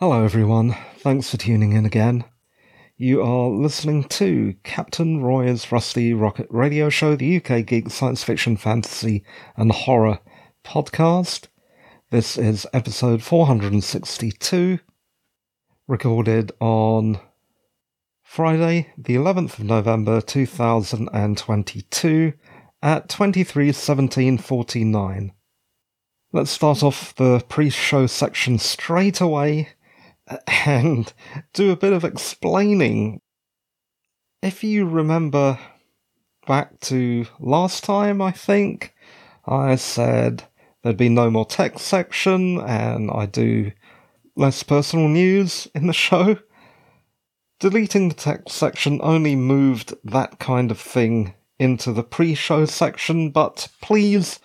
Hello, everyone. Thanks for tuning in again. You are listening to Captain Roy's Rusty Rocket Radio Show, the UK Geek Science Fiction, Fantasy, and Horror podcast. This is episode 462, recorded on Friday, the 11th of November 2022 at 23:17:49. Let's start off the pre-show section straight away and do a bit of explaining. If you remember back to last time, I think, I said there'd be no more text section and I do less personal news in the show. Deleting the text section only moved that kind of thing into the pre show section, but please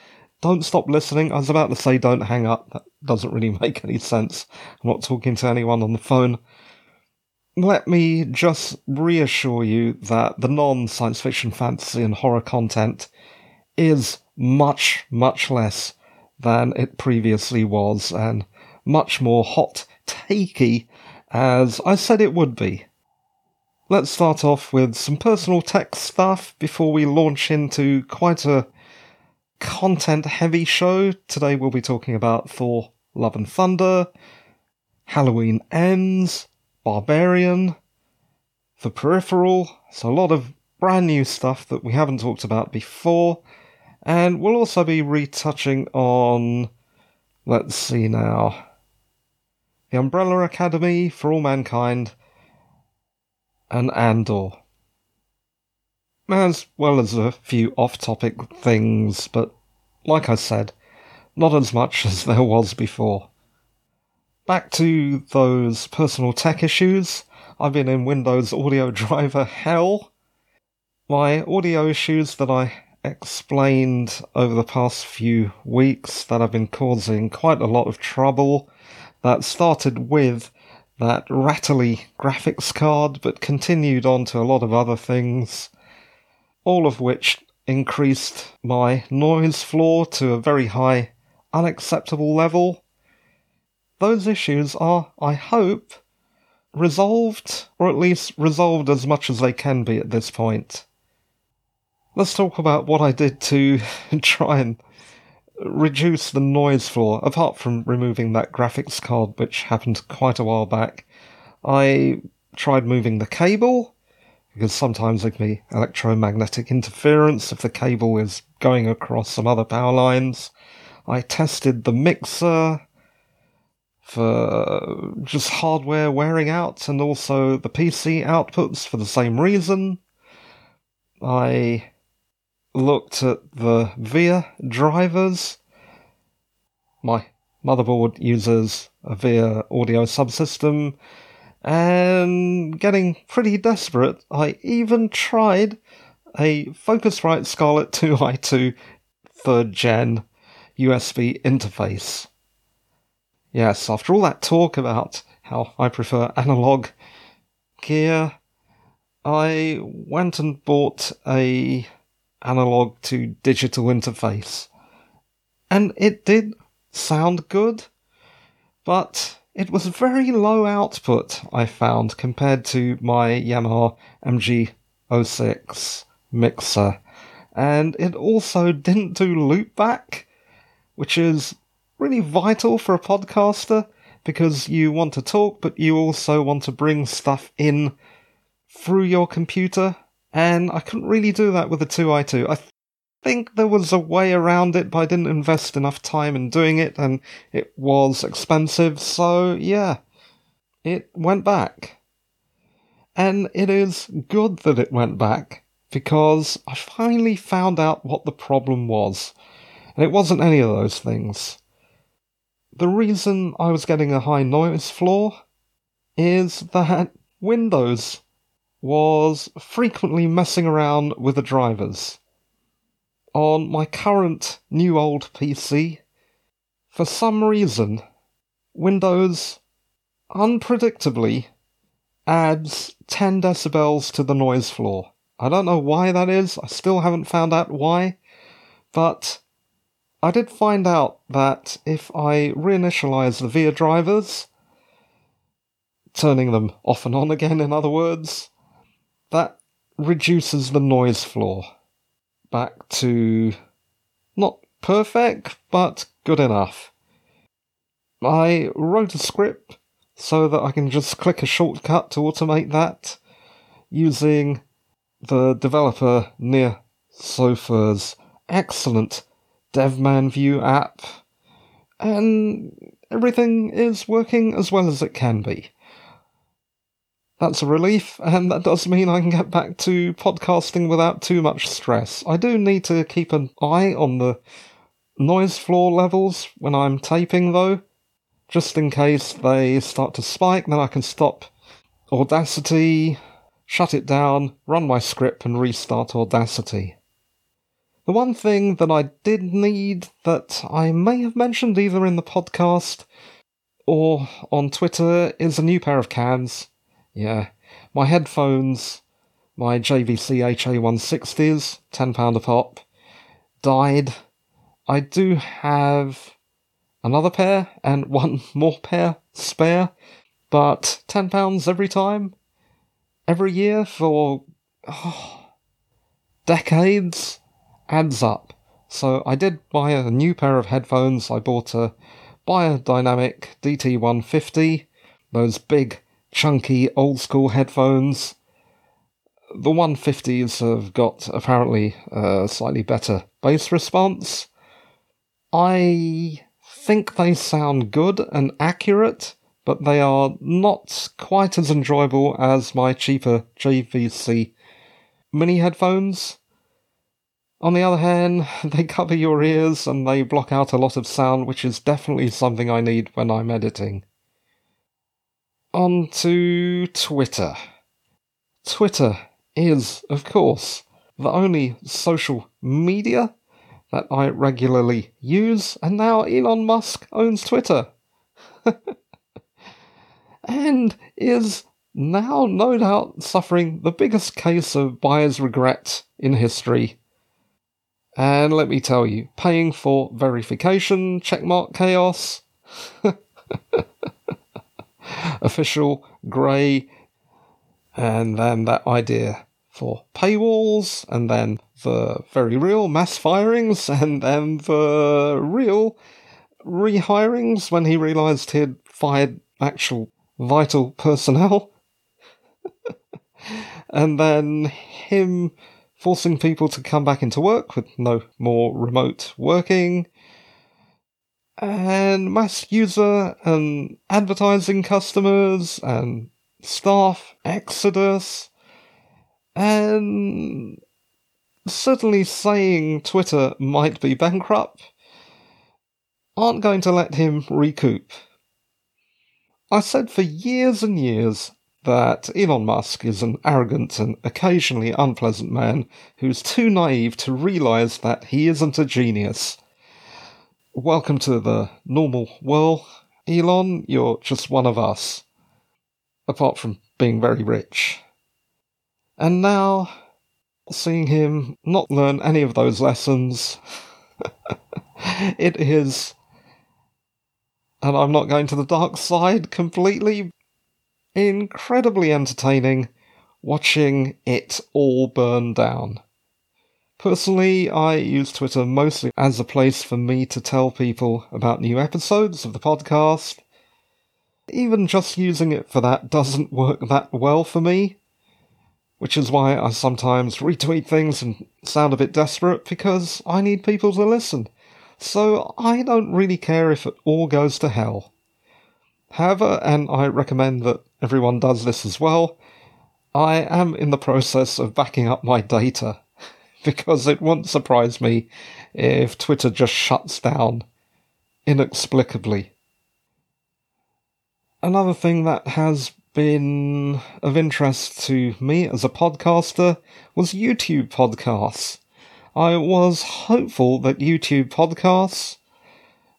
don't stop listening. I was about to say don't hang up. That doesn't really make any sense. I'm not talking to anyone on the phone. Let me just reassure you that the non science fiction, fantasy, and horror content is much, much less than it previously was, and much more hot takey as I said it would be. Let's start off with some personal tech stuff before we launch into quite a content heavy show. Today we'll be talking about Thor Love and Thunder, Halloween Ends, Barbarian, The Peripheral, so a lot of brand new stuff that we haven't talked about before. And we'll also be retouching on, let's see now, The Umbrella Academy for All Mankind and Andor as well as a few off topic things, but like I said, not as much as there was before. Back to those personal tech issues. I've been in Windows Audio Driver hell. My audio issues that I explained over the past few weeks that have been causing quite a lot of trouble that started with that rattly graphics card but continued on to a lot of other things all of which increased my noise floor to a very high, unacceptable level. Those issues are, I hope, resolved, or at least resolved as much as they can be at this point. Let's talk about what I did to try and reduce the noise floor, apart from removing that graphics card, which happened quite a while back. I tried moving the cable, because sometimes there can be electromagnetic interference if the cable is going across some other power lines. I tested the mixer for just hardware wearing out and also the PC outputs for the same reason. I looked at the VIA drivers. My motherboard uses a VIA audio subsystem and getting pretty desperate, I even tried a Focusrite Scarlett 2i2 third gen USB interface. Yes, after all that talk about how I prefer analog gear, I went and bought a analog to digital interface. And it did sound good, but it was very low output, I found, compared to my Yamaha MG06 mixer. And it also didn't do loopback, which is really vital for a podcaster because you want to talk, but you also want to bring stuff in through your computer. And I couldn't really do that with the 2i2. I think there was a way around it, but I didn't invest enough time in doing it, and it was expensive, so yeah, it went back. And it is good that it went back, because I finally found out what the problem was. And it wasn't any of those things. The reason I was getting a high noise floor is that Windows was frequently messing around with the drivers on my current new old PC, for some reason, Windows unpredictably adds 10 decibels to the noise floor. I don't know why that is, I still haven't found out why, but I did find out that if I reinitialize the VIA drivers, turning them off and on again, in other words, that reduces the noise floor back to not perfect, but good enough. I wrote a script so that I can just click a shortcut to automate that using the developer near Sofa's excellent DevMan View app, and everything is working as well as it can be. That's a relief, and that does mean I can get back to podcasting without too much stress. I do need to keep an eye on the noise floor levels when I'm taping, though, just in case they start to spike, then I can stop Audacity, shut it down, run my script, and restart Audacity. The one thing that I did need that I may have mentioned either in the podcast or on Twitter is a new pair of cans. Yeah, my headphones, my JVC HA160s, £10 a pop, died. I do have another pair and one more pair spare, but £10 every time, every year for oh, decades adds up. So I did buy a new pair of headphones. I bought a Beyerdynamic DT150, those big chunky old school headphones. The 150s have got apparently a slightly better bass response. I think they sound good and accurate, but they are not quite as enjoyable as my cheaper JVC mini headphones. On the other hand, they cover your ears and they block out a lot of sound, which is definitely something I need when I'm editing. On to Twitter. Twitter is, of course, the only social media that I regularly use, and now Elon Musk owns Twitter. and is now, no doubt, suffering the biggest case of buyer's regret in history. And let me tell you, paying for verification, checkmark chaos. official, grey, and then that idea for paywalls, and then the very real mass firings, and then the real rehirings when he realised he'd fired actual vital personnel. and then him forcing people to come back into work with no more remote working, and mass user and advertising customers and staff exodus and certainly saying Twitter might be bankrupt aren't going to let him recoup. I said for years and years that Elon Musk is an arrogant and occasionally unpleasant man who's too naive to realize that he isn't a genius Welcome to the normal world. Elon, you're just one of us. Apart from being very rich. And now, seeing him not learn any of those lessons, it is. And I'm not going to the dark side completely. Incredibly entertaining watching it all burn down. Personally, I use Twitter mostly as a place for me to tell people about new episodes of the podcast. Even just using it for that doesn't work that well for me, which is why I sometimes retweet things and sound a bit desperate because I need people to listen. So I don't really care if it all goes to hell. However, and I recommend that everyone does this as well, I am in the process of backing up my data because it won't surprise me if Twitter just shuts down inexplicably. Another thing that has been of interest to me as a podcaster was YouTube podcasts. I was hopeful that YouTube podcasts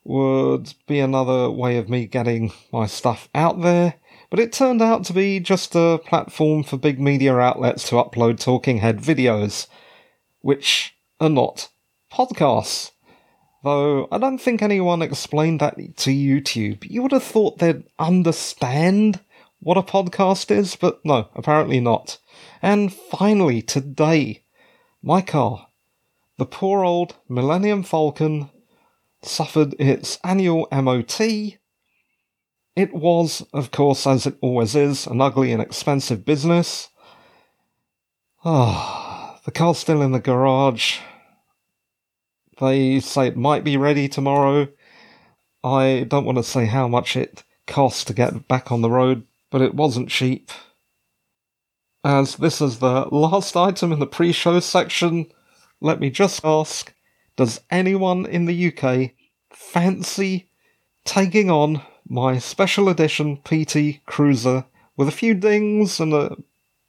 would be another way of me getting my stuff out there, but it turned out to be just a platform for big media outlets to upload talking head videos which are not podcasts. Though I don't think anyone explained that to YouTube. You would have thought they'd understand what a podcast is, but no, apparently not. And finally, today, my car, the poor old Millennium Falcon, suffered its annual MOT. It was, of course, as it always is, an ugly and expensive business. Ah, the car's still in the garage. They say it might be ready tomorrow. I don't want to say how much it cost to get back on the road, but it wasn't cheap. As this is the last item in the pre show section, let me just ask Does anyone in the UK fancy taking on my special edition PT Cruiser with a few dings and a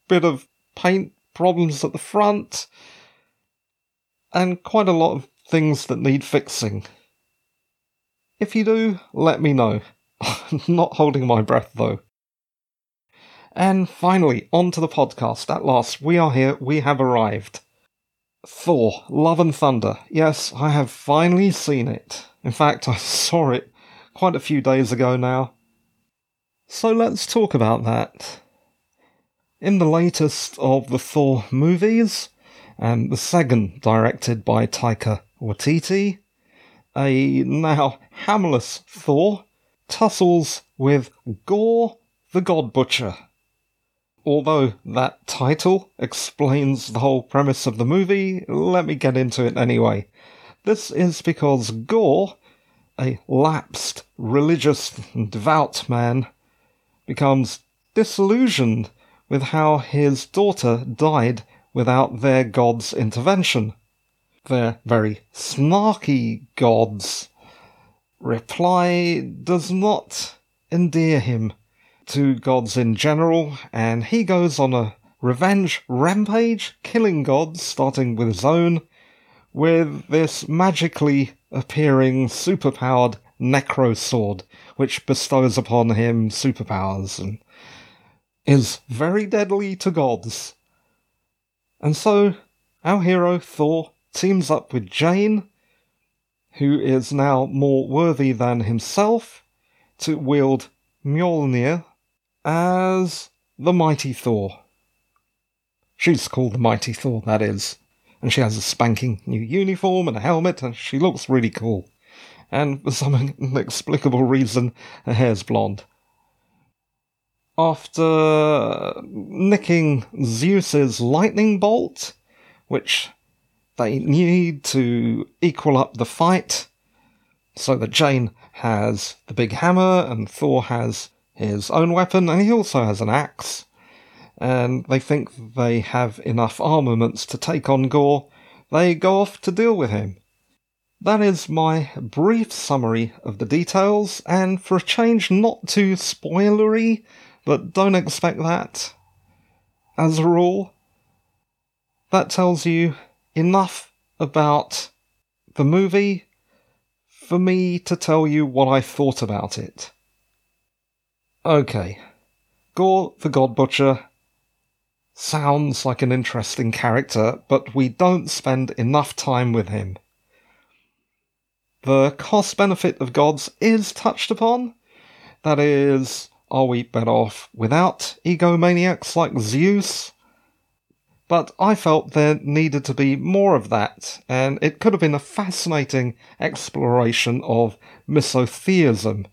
bit of paint problems at the front and quite a lot of things that need fixing? If you do, let me know. Not holding my breath though. And finally, on to the podcast. At last, we are here, we have arrived. Thor, Love and Thunder. Yes, I have finally seen it. In fact, I saw it quite a few days ago now. So let's talk about that. In the latest of the Thor movies, and the second directed by Taika Waititi, a now hamless Thor tussles with Gorr the God Butcher. Although that title explains the whole premise of the movie, let me get into it anyway. This is because Gorr, a lapsed, religious, and devout man, becomes disillusioned with how his daughter died without their god's intervention. Their very snarky god's reply does not endear him to gods in general, and he goes on a revenge rampage, killing gods, starting with his own, with this magically appearing superpowered necro sword, which bestows upon him superpowers and is very deadly to gods. And so, our hero Thor teams up with Jane, who is now more worthy than himself, to wield Mjolnir, as the Mighty Thor. She's called the Mighty Thor, that is. And she has a spanking new uniform and a helmet, and she looks really cool. And for some inexplicable reason, her hair's blonde. After nicking Zeus's lightning bolt, which they need to equal up the fight, so that Jane has the big hammer and Thor has his own weapon, and he also has an axe. And they think they have enough armaments to take on Gorr. They go off to deal with him. That is my brief summary of the details, and for a change, not too spoilery, but don't expect that. As a rule, that tells you enough about the movie for me to tell you what I thought about it. Okay. Gorr the God Butcher sounds like an interesting character, but we don't spend enough time with him. The cost benefit of gods is touched upon. That is, are we better off without egomaniacs like Zeus? But I felt there needed to be more of that, and it could have been a fascinating exploration of misotheism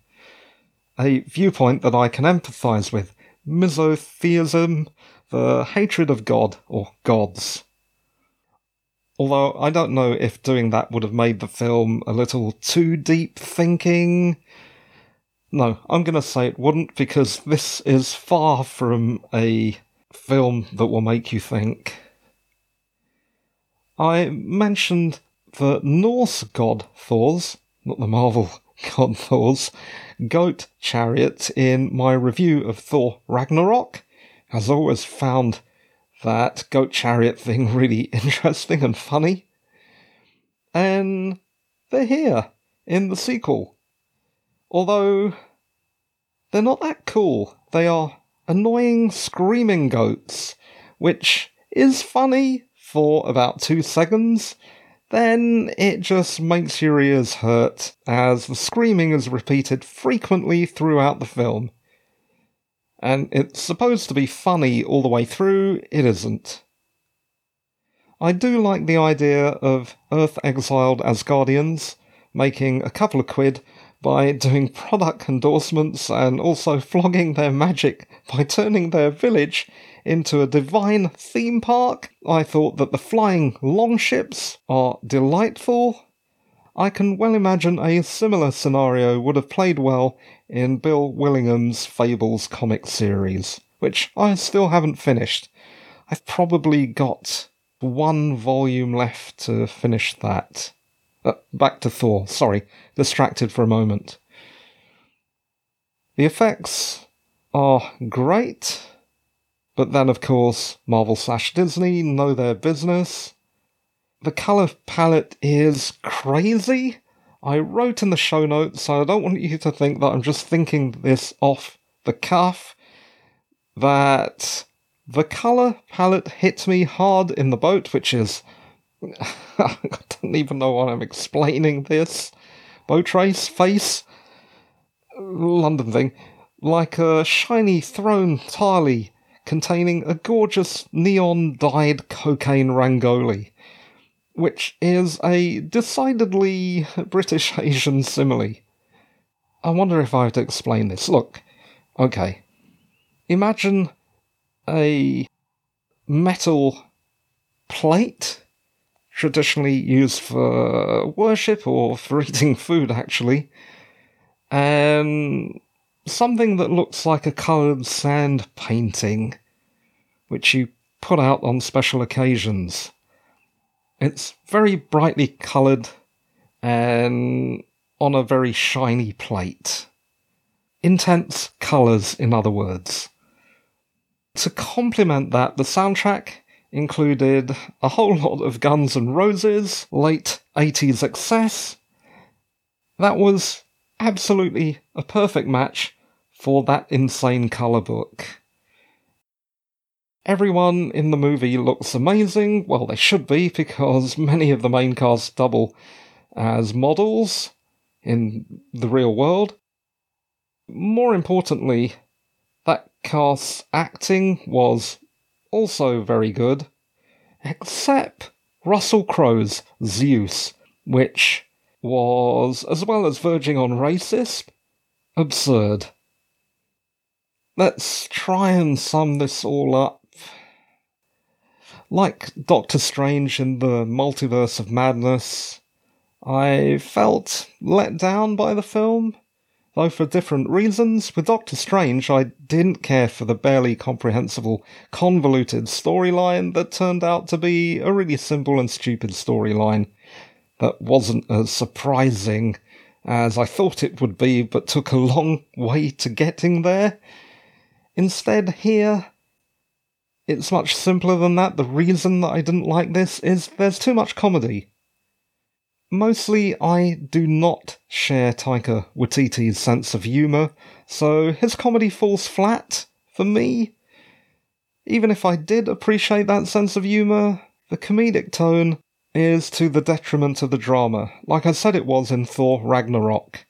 a viewpoint that I can empathise with misotheism, the hatred of God or gods. Although I don't know if doing that would have made the film a little too deep thinking. No, I'm going to say it wouldn't because this is far from a film that will make you think. I mentioned the Norse god Thor's, not the Marvel god Thor's, goat chariot in my review of Thor Ragnarok. Has always found that goat chariot thing really interesting and funny. And they're here in the sequel. Although they're not that cool. They are annoying screaming goats, which is funny for about two seconds, then it just makes your ears hurt as the screaming is repeated frequently throughout the film. and it's supposed to be funny all the way through, it isn't. I do like the idea of Earth exiled Asgardians making a couple of quid by doing product endorsements and also flogging their magic by turning their village into a divine theme park. I thought that the flying longships are delightful. I can well imagine a similar scenario would have played well in Bill Willingham's Fables comic series, which I still haven't finished. I've probably got one volume left to finish that. Uh, back to Thor, sorry, distracted for a moment. The effects are great, but then, of course, Marvel slash Disney know their business. The colour palette is crazy. I wrote in the show notes, so I don't want you to think that I'm just thinking this off the cuff, that the colour palette hit me hard in the boat, which is. I don't even know why I'm explaining this. Boat race face. London thing. Like a shiny throne thali containing a gorgeous neon dyed cocaine rangoli, which is a decidedly British Asian simile. I wonder if I have to explain this. Look, okay. Imagine a metal plate, traditionally used for uh, worship or for eating food, actually, and something that looks like a coloured sand painting, which you put out on special occasions. It's very brightly coloured and on a very shiny plate. Intense colours, in other words. To complement that, the soundtrack included a whole lot of Guns N' Roses, late 80s excess. That was absolutely a perfect match for that insane colour book. Everyone in the movie looks amazing. Well, they should be, because many of the main cast double as models in the real world. More importantly, that cast's acting was also very good, except Russell Crowe's Zeus, which was, as well as verging on racist, absurd. Let's try and sum this all up. Like Doctor Strange in the Multiverse of Madness, I felt let down by the film though for different reasons. With Doctor Strange, I didn't care for the barely comprehensible, convoluted storyline that turned out to be a really simple and stupid storyline that wasn't as surprising as I thought it would be, but took a long way to getting there. Instead, here, it's much simpler than that. The reason that I didn't like this is there's too much comedy. Mostly, I do not share Taika Waititi's sense of humour, so his comedy falls flat for me. Even if I did appreciate that sense of humour, the comedic tone is to the detriment of the drama, like I said it was in Thor Ragnarok.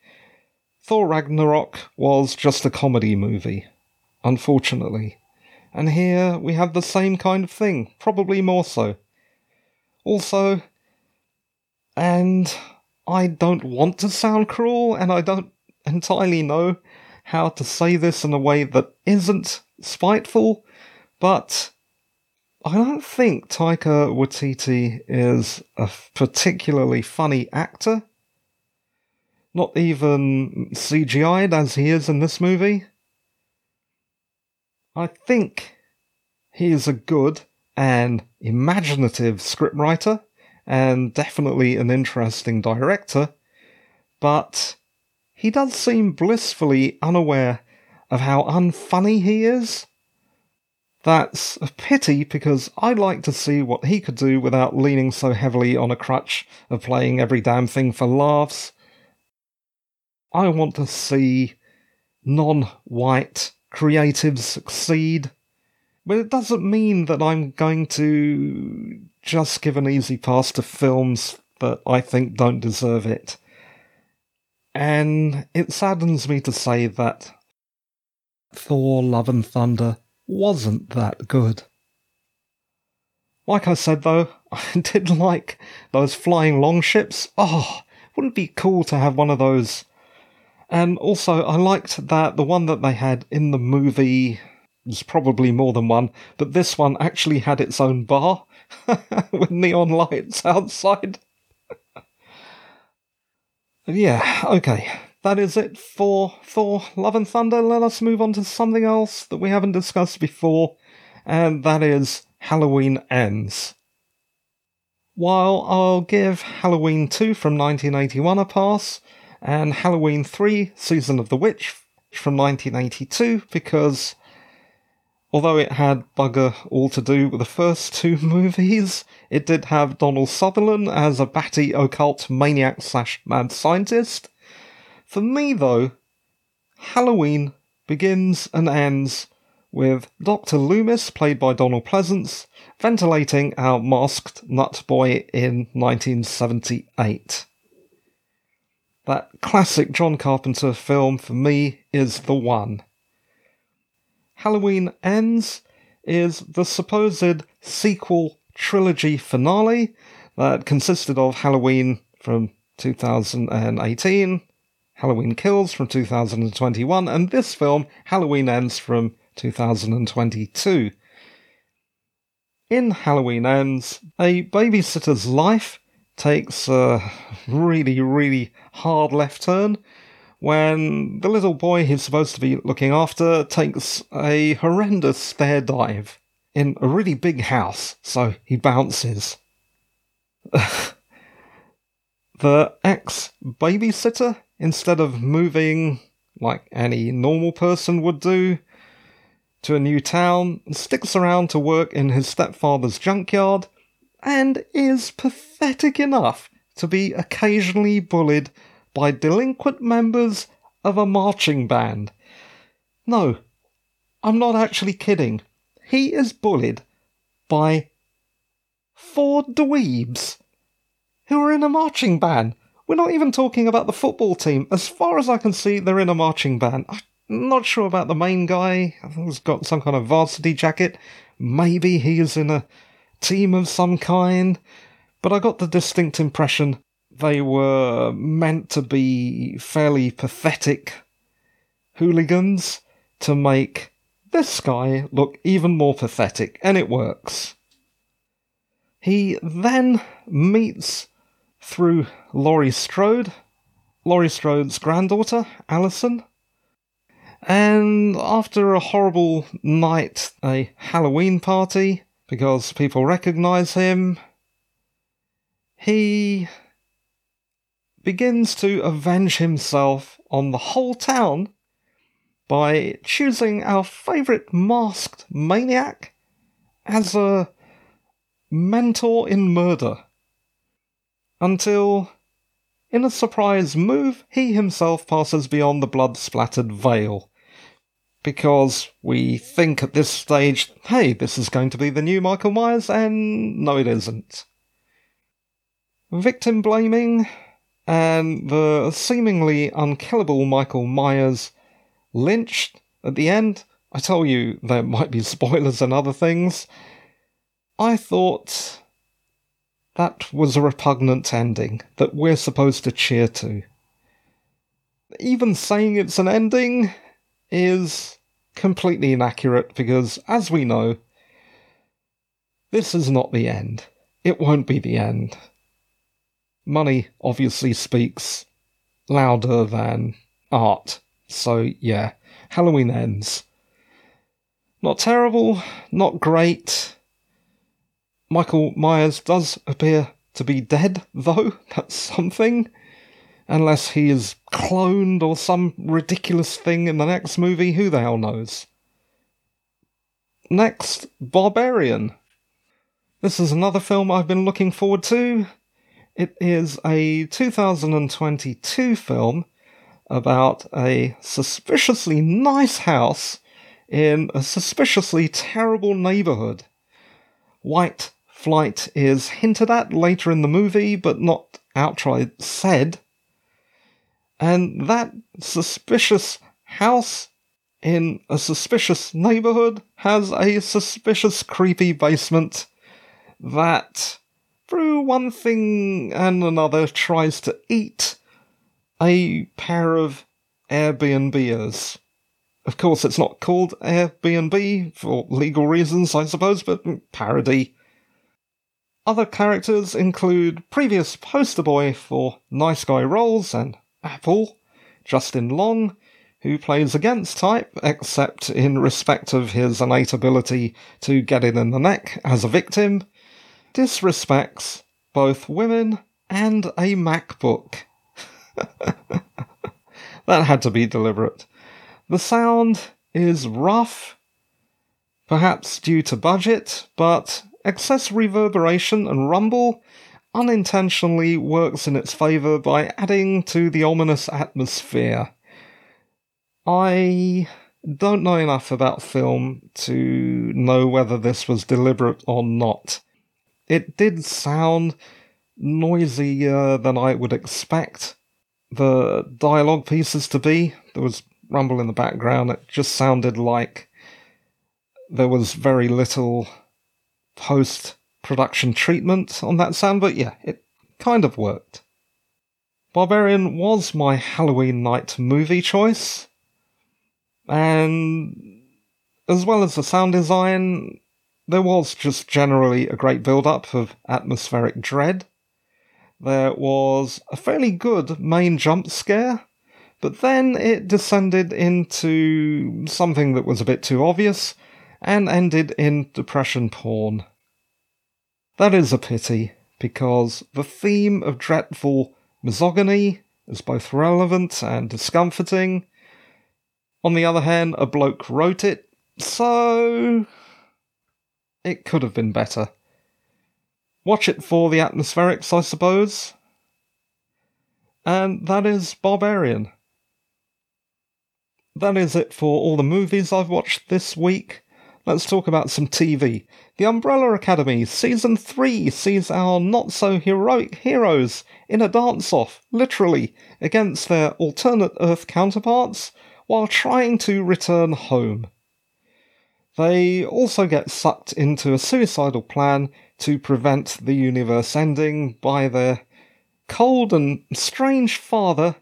Thor Ragnarok was just a comedy movie, unfortunately. And here we have the same kind of thing, probably more so. Also, and I don't want to sound cruel, and I don't entirely know how to say this in a way that isn't spiteful, but I don't think Taika Waititi is a particularly funny actor. Not even CGI'd as he is in this movie. I think he is a good and imaginative scriptwriter and definitely an interesting director, but he does seem blissfully unaware of how unfunny he is. That's a pity because I'd like to see what he could do without leaning so heavily on a crutch of playing every damn thing for laughs. I want to see non white creatives succeed. But it doesn't mean that I'm going to just give an easy pass to films that I think don't deserve it. And it saddens me to say that Thor Love and Thunder wasn't that good. Like I said though, I did like those flying longships. Oh, wouldn't it be cool to have one of those? And also, I liked that the one that they had in the movie was probably more than one, but this one actually had its own bar with neon lights outside. yeah, okay. That is it for Thor Love and Thunder. Let us move on to something else that we haven't discussed before, and that is Halloween Ends. While I'll give Halloween 2 from 1981 a pass, and Halloween 3 Season of the Witch from 1982, because although it had bugger all to do with the first two movies, it did have Donald Sutherland as a batty occult maniac slash mad scientist. For me, though, Halloween begins and ends with Dr. Loomis, played by Donald Pleasence, ventilating our masked nut boy in 1978. That classic John Carpenter film for me is the one. Halloween Ends is the supposed sequel trilogy finale that consisted of Halloween from 2018, Halloween Kills from 2021, and this film, Halloween Ends from 2022. In Halloween Ends, a babysitter's life takes a really, really hard left turn when the little boy he's supposed to be looking after takes a horrendous stair dive in a really big house, so he bounces. the ex babysitter, instead of moving like any normal person would do, to a new town, sticks around to work in his stepfather's junkyard, and is pathetic enough to be occasionally bullied by delinquent members of a marching band. No, I'm not actually kidding. He is bullied by four dweebs who are in a marching band. We're not even talking about the football team. As far as I can see, they're in a marching band. I'm not sure about the main guy. I think he's got some kind of varsity jacket. Maybe he is in a team of some kind. But I got the distinct impression they were meant to be fairly pathetic hooligans to make this guy look even more pathetic, and it works. He then meets through Laurie Strode, Laurie Strode's granddaughter, Alison, and after a horrible night, a Halloween party, because people recognize him, he begins to avenge himself on the whole town by choosing our favourite masked maniac as a mentor in murder. Until in a surprise move, he himself passes beyond the blood splattered veil because we think at this stage, hey, this is going to be the new Michael Myers, and no, it isn't. Victim blaming and the seemingly unkillable Michael Myers lynched at the end. I tell you, there might be spoilers and other things. I thought that was a repugnant ending that we're supposed to cheer to. Even saying it's an ending is completely inaccurate because, as we know, this is not the end. It won't be the end. Money obviously speaks louder than art. So, yeah, Halloween ends. Not terrible, not great. Michael Myers does appear to be dead, though. That's something unless he is cloned or some ridiculous thing in the next movie, who the hell knows? Next, Barbarian. This is another film I've been looking forward to. It is a 2022 film about a suspiciously nice house in a suspiciously terrible neighborhood. White flight is hinted at later in the movie, but not outright said. And that suspicious house in a suspicious neighborhood has a suspicious, creepy basement that, through one thing and another, tries to eat a pair of Airbnbers. Of course, it's not called Airbnb for legal reasons, I suppose, but mm, parody. Other characters include previous poster boy for Nice Guy Rolls and Apple, Justin Long, who plays against type, except in respect of his innate ability to get it in the neck as a victim, disrespects both women and a MacBook. that had to be deliberate. The sound is rough, perhaps due to budget, but excess reverberation and rumble unintentionally works in its favour by adding to the ominous atmosphere. I don't know enough about film to know whether this was deliberate or not. It did sound noisier than I would expect the dialogue pieces to be. There was rumble in the background. It just sounded like there was very little post production treatment on that sound, but yeah, it kind of worked. Barbarian was my Halloween night movie choice, and as well as the sound design, there was just generally a great build up of atmospheric dread. There was a fairly good main jump scare, but then it descended into something that was a bit too obvious and ended in depression porn. That is a pity, because the theme of dreadful misogyny is both relevant and discomforting. On the other hand, a bloke wrote it, so it could have been better. Watch it for the atmospherics, I suppose. And that is Barbarian. That is it for all the movies I've watched this week. Let's talk about some TV. The Umbrella Academy Season 3 sees our not so heroic heroes in a dance off, literally, against their alternate Earth counterparts while trying to return home. They also get sucked into a suicidal plan to prevent the universe ending by their cold and strange father,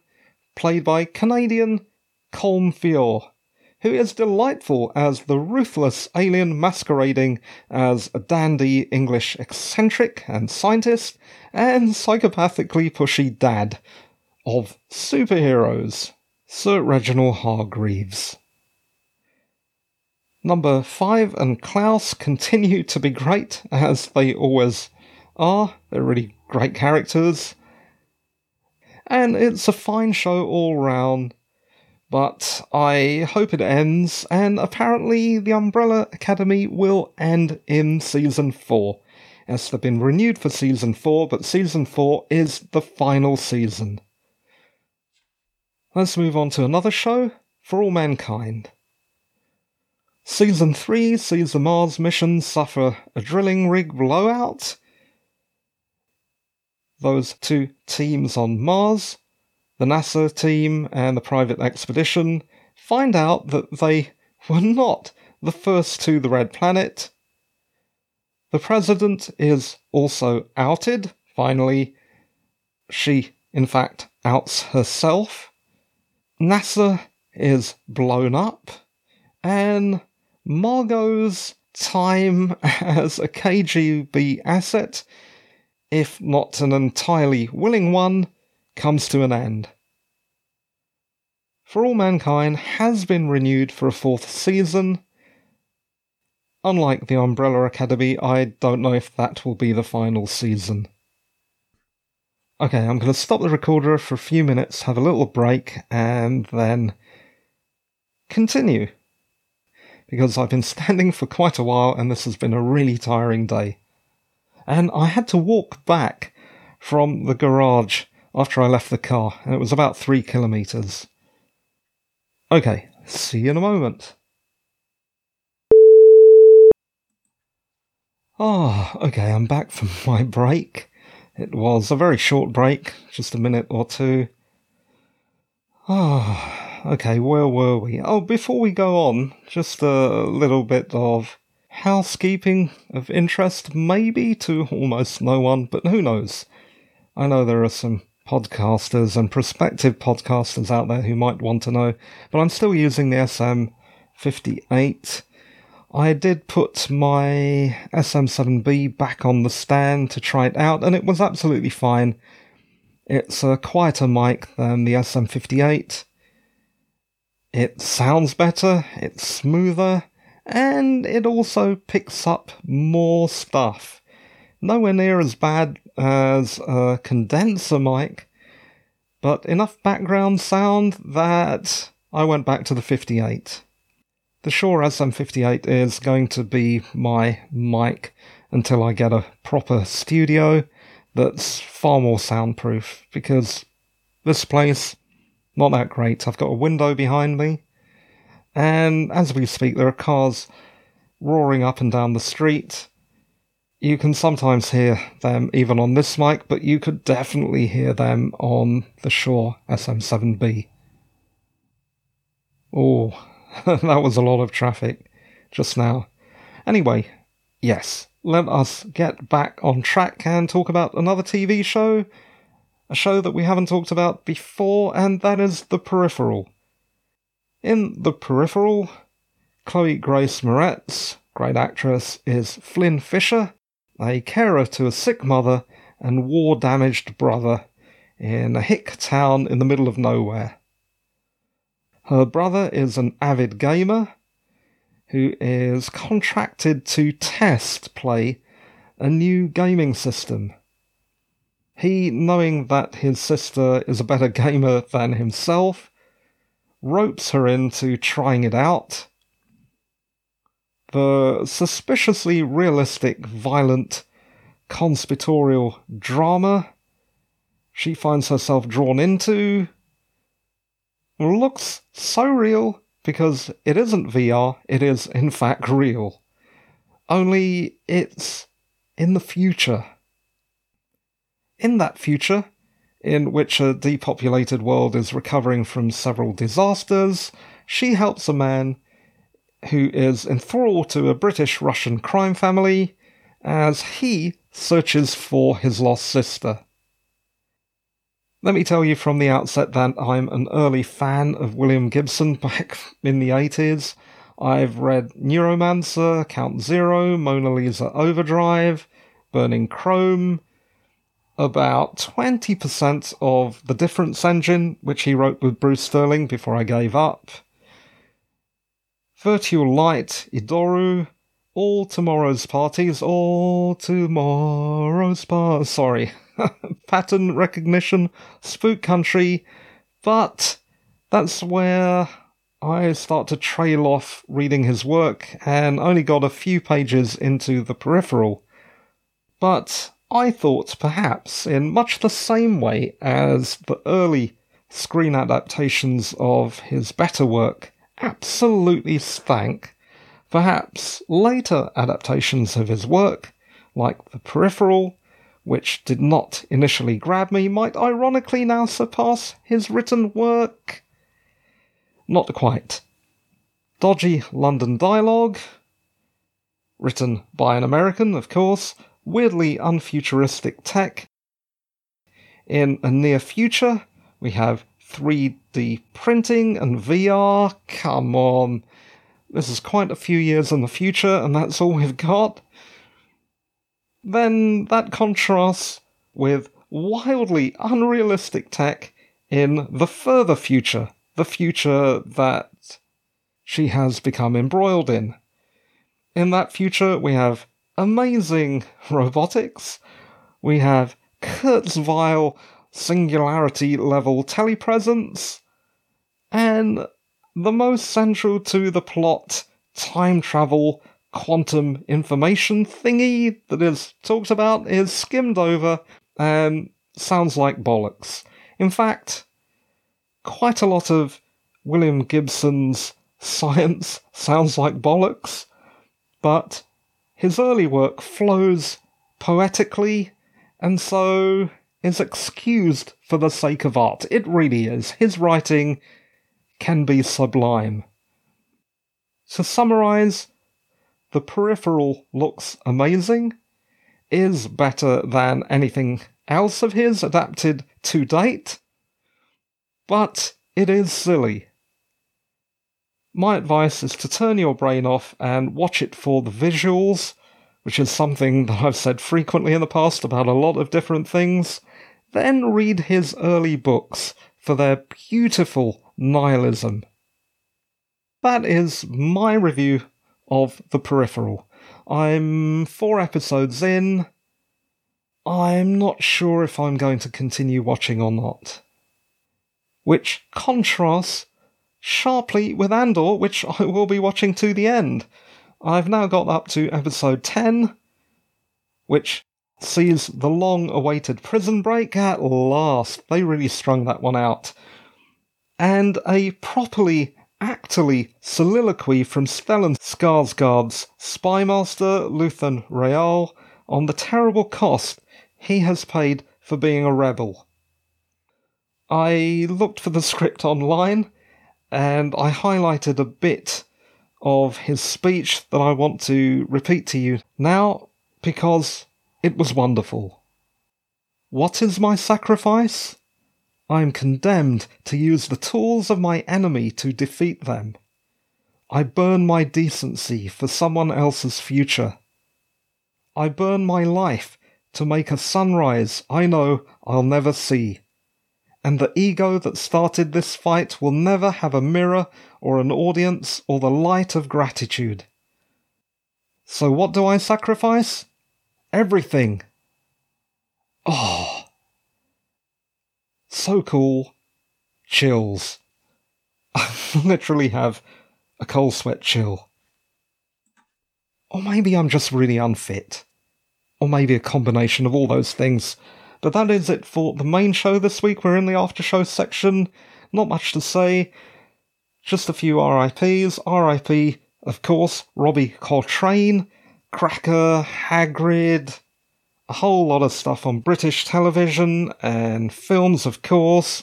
played by Canadian Colm Feore, who is delightful as the ruthless alien masquerading as a dandy English eccentric and scientist and psychopathically pushy dad of superheroes, Sir Reginald Hargreaves. Number 5 and Klaus continue to be great, as they always are. They're really great characters. And it's a fine show all round, but I hope it ends, and apparently the Umbrella Academy will end in season 4. Yes, they've been renewed for season 4, but season 4 is the final season. Let's move on to another show, For All Mankind. Season 3 sees the Mars mission suffer a drilling rig blowout. Those two teams on Mars, the NASA team and the private expedition, find out that they were not the first to the Red Planet. The President is also outed. Finally, she, in fact, outs herself. NASA is blown up. And Margo's time as a KGB asset, if not an entirely willing one, comes to an end. For All Mankind has been renewed for a fourth season. Unlike the Umbrella Academy, I don't know if that will be the final season. Okay, I'm going to stop the recorder for a few minutes, have a little break, and then continue because I've been standing for quite a while and this has been a really tiring day. And I had to walk back from the garage after I left the car, and it was about three kilometres. Okay, see you in a moment. Ah, oh, okay, I'm back from my break. It was a very short break, just a minute or two. Ah, okay, where were we? Oh, before we go on, just a little bit of housekeeping of interest, maybe to almost no one, but who knows? I know there are some podcasters and prospective podcasters out there who might want to know, but I'm still using the SM58. I did put my SM7B back on the stand to try it out, and it was absolutely fine. It's a quieter mic than the SM58. It sounds better, it's smoother, and it also picks up more stuff. Nowhere near as bad as a condenser mic, but enough background sound that I went back to the 58. The Shure SM58 is going to be my mic until I get a proper studio that's far more soundproof because this place not that great. I've got a window behind me, and as we speak, there are cars roaring up and down the street. You can sometimes hear them even on this mic, but you could definitely hear them on the Shure SM7B. Oh, that was a lot of traffic just now. Anyway, yes, let us get back on track and talk about another TV show. A show that we haven't talked about before, and that is The Peripheral. In The Peripheral, Chloe Grace Moretz, great actress, is Flynn Fisher, a carer to a sick mother and war damaged brother in a hick town in the middle of nowhere. Her brother is an avid gamer who is contracted to test play a new gaming system. He, knowing that his sister is a better gamer than himself, ropes her into trying it out. The suspiciously realistic, violent, conspiratorial drama she finds herself drawn into looks so real because it isn't VR, it is in fact real. Only it's in the future. In that future, in which a depopulated world is recovering from several disasters, she helps a man who is enthralled to a British Russian crime family as he searches for his lost sister. Let me tell you from the outset that I'm an early fan of William Gibson back in the 80s. I've read Neuromancer, Count Zero, Mona Lisa Overdrive, Burning Chrome, about 20% of The Difference Engine, which he wrote with Bruce Sterling before I gave up. Virtual Light, Idoru, All Tomorrow's Parties, All Tomorrow's Parties. Sorry, pattern recognition, spook country, but that's where I start to trail off reading his work and only got a few pages into the peripheral. But I thought perhaps, in much the same way as the early screen adaptations of his better work absolutely stank, perhaps later adaptations of his work, like The Peripheral, which did not initially grab me, might ironically now surpass his written work. Not quite. Dodgy London dialogue, written by an American, of course, weirdly unfuturistic tech. In a near future, we have 3D printing and VR. Come on. This is quite a few years in the future, and that's all we've got then that contrasts with wildly unrealistic tech in the further future, the future that she has become embroiled in. In that future, we have amazing robotics, we have Kurzweil singularity level telepresence, and the most central to the plot time travel quantum information thingy that is talked about is skimmed over and sounds like bollocks. In fact, quite a lot of William Gibson's science sounds like bollocks, but his early work flows poetically and so is excused for the sake of art. It really is. His writing can be sublime. To summarize, the peripheral looks amazing, is better than anything else of his adapted to date, but it is silly. My advice is to turn your brain off and watch it for the visuals, which is something that I've said frequently in the past about a lot of different things. Then read his early books for their beautiful nihilism. That is my review of The Peripheral. I'm four episodes in. I'm not sure if I'm going to continue watching or not. Which contrasts sharply with Andor, which I will be watching to the end. I've now got up to episode 10, which sees the long awaited prison break at last. They really strung that one out. And a properly actorly soliloquy from Stellan Skarsgård's spymaster Luthen Rael on the terrible cost he has paid for being a rebel. I looked for the script online and I highlighted a bit of his speech that I want to repeat to you now because it was wonderful. What is my sacrifice? I am condemned to use the tools of my enemy to defeat them. I burn my decency for someone else's future. I burn my life to make a sunrise I know I'll never see and the ego that started this fight will never have a mirror or an audience or the light of gratitude. So, what do I sacrifice? Everything. Oh. So cool. Chills. I literally have a cold sweat chill. Or maybe I'm just really unfit. Or maybe a combination of all those things. But that is it for the main show this week. We're in the after show section. Not much to say. Just a few RIPs. RIP, of course, Robbie Coltrane, Cracker, Hagrid, a whole lot of stuff on British television and films, of course.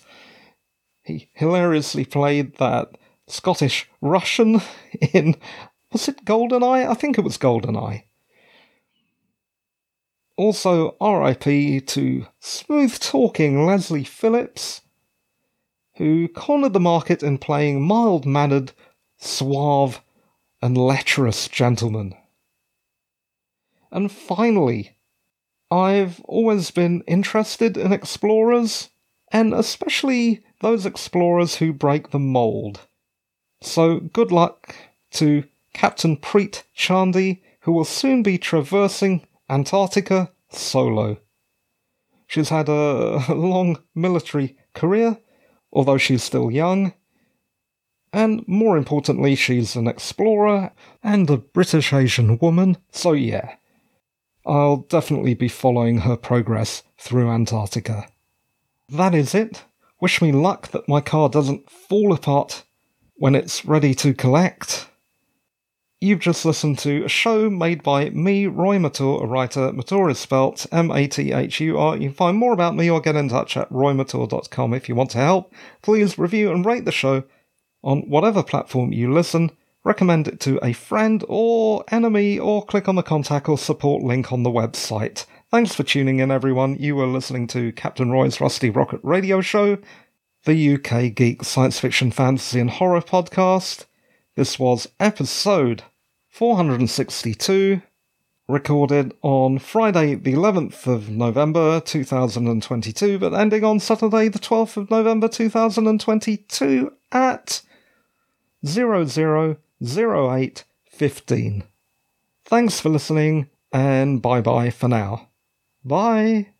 He hilariously played that Scottish Russian in. Was it Goldeneye? I think it was Goldeneye. Also, RIP to smooth talking Leslie Phillips, who cornered the market in playing mild mannered, suave, and lecherous gentlemen. And finally, I've always been interested in explorers, and especially those explorers who break the mould. So good luck to Captain Preet Chandi, who will soon be traversing Antarctica solo. She's had a long military career, although she's still young. And more importantly, she's an explorer and a British Asian woman, so yeah. I'll definitely be following her progress through Antarctica. That is it. Wish me luck that my car doesn't fall apart when it's ready to collect. You've just listened to a show made by me, Roy Mathur, a writer. Mathur is spelt M A T H U R. You can find more about me or get in touch at roymathur.com if you want to help. Please review and rate the show on whatever platform you listen. Recommend it to a friend or enemy, or click on the contact or support link on the website. Thanks for tuning in, everyone. You were listening to Captain Roy's Rusty Rocket Radio Show, the UK Geek Science Fiction, Fantasy, and Horror podcast. This was episode 462, recorded on Friday, the 11th of November 2022, but ending on Saturday, the 12th of November 2022 at 000815. Thanks for listening, and bye bye for now. Bye.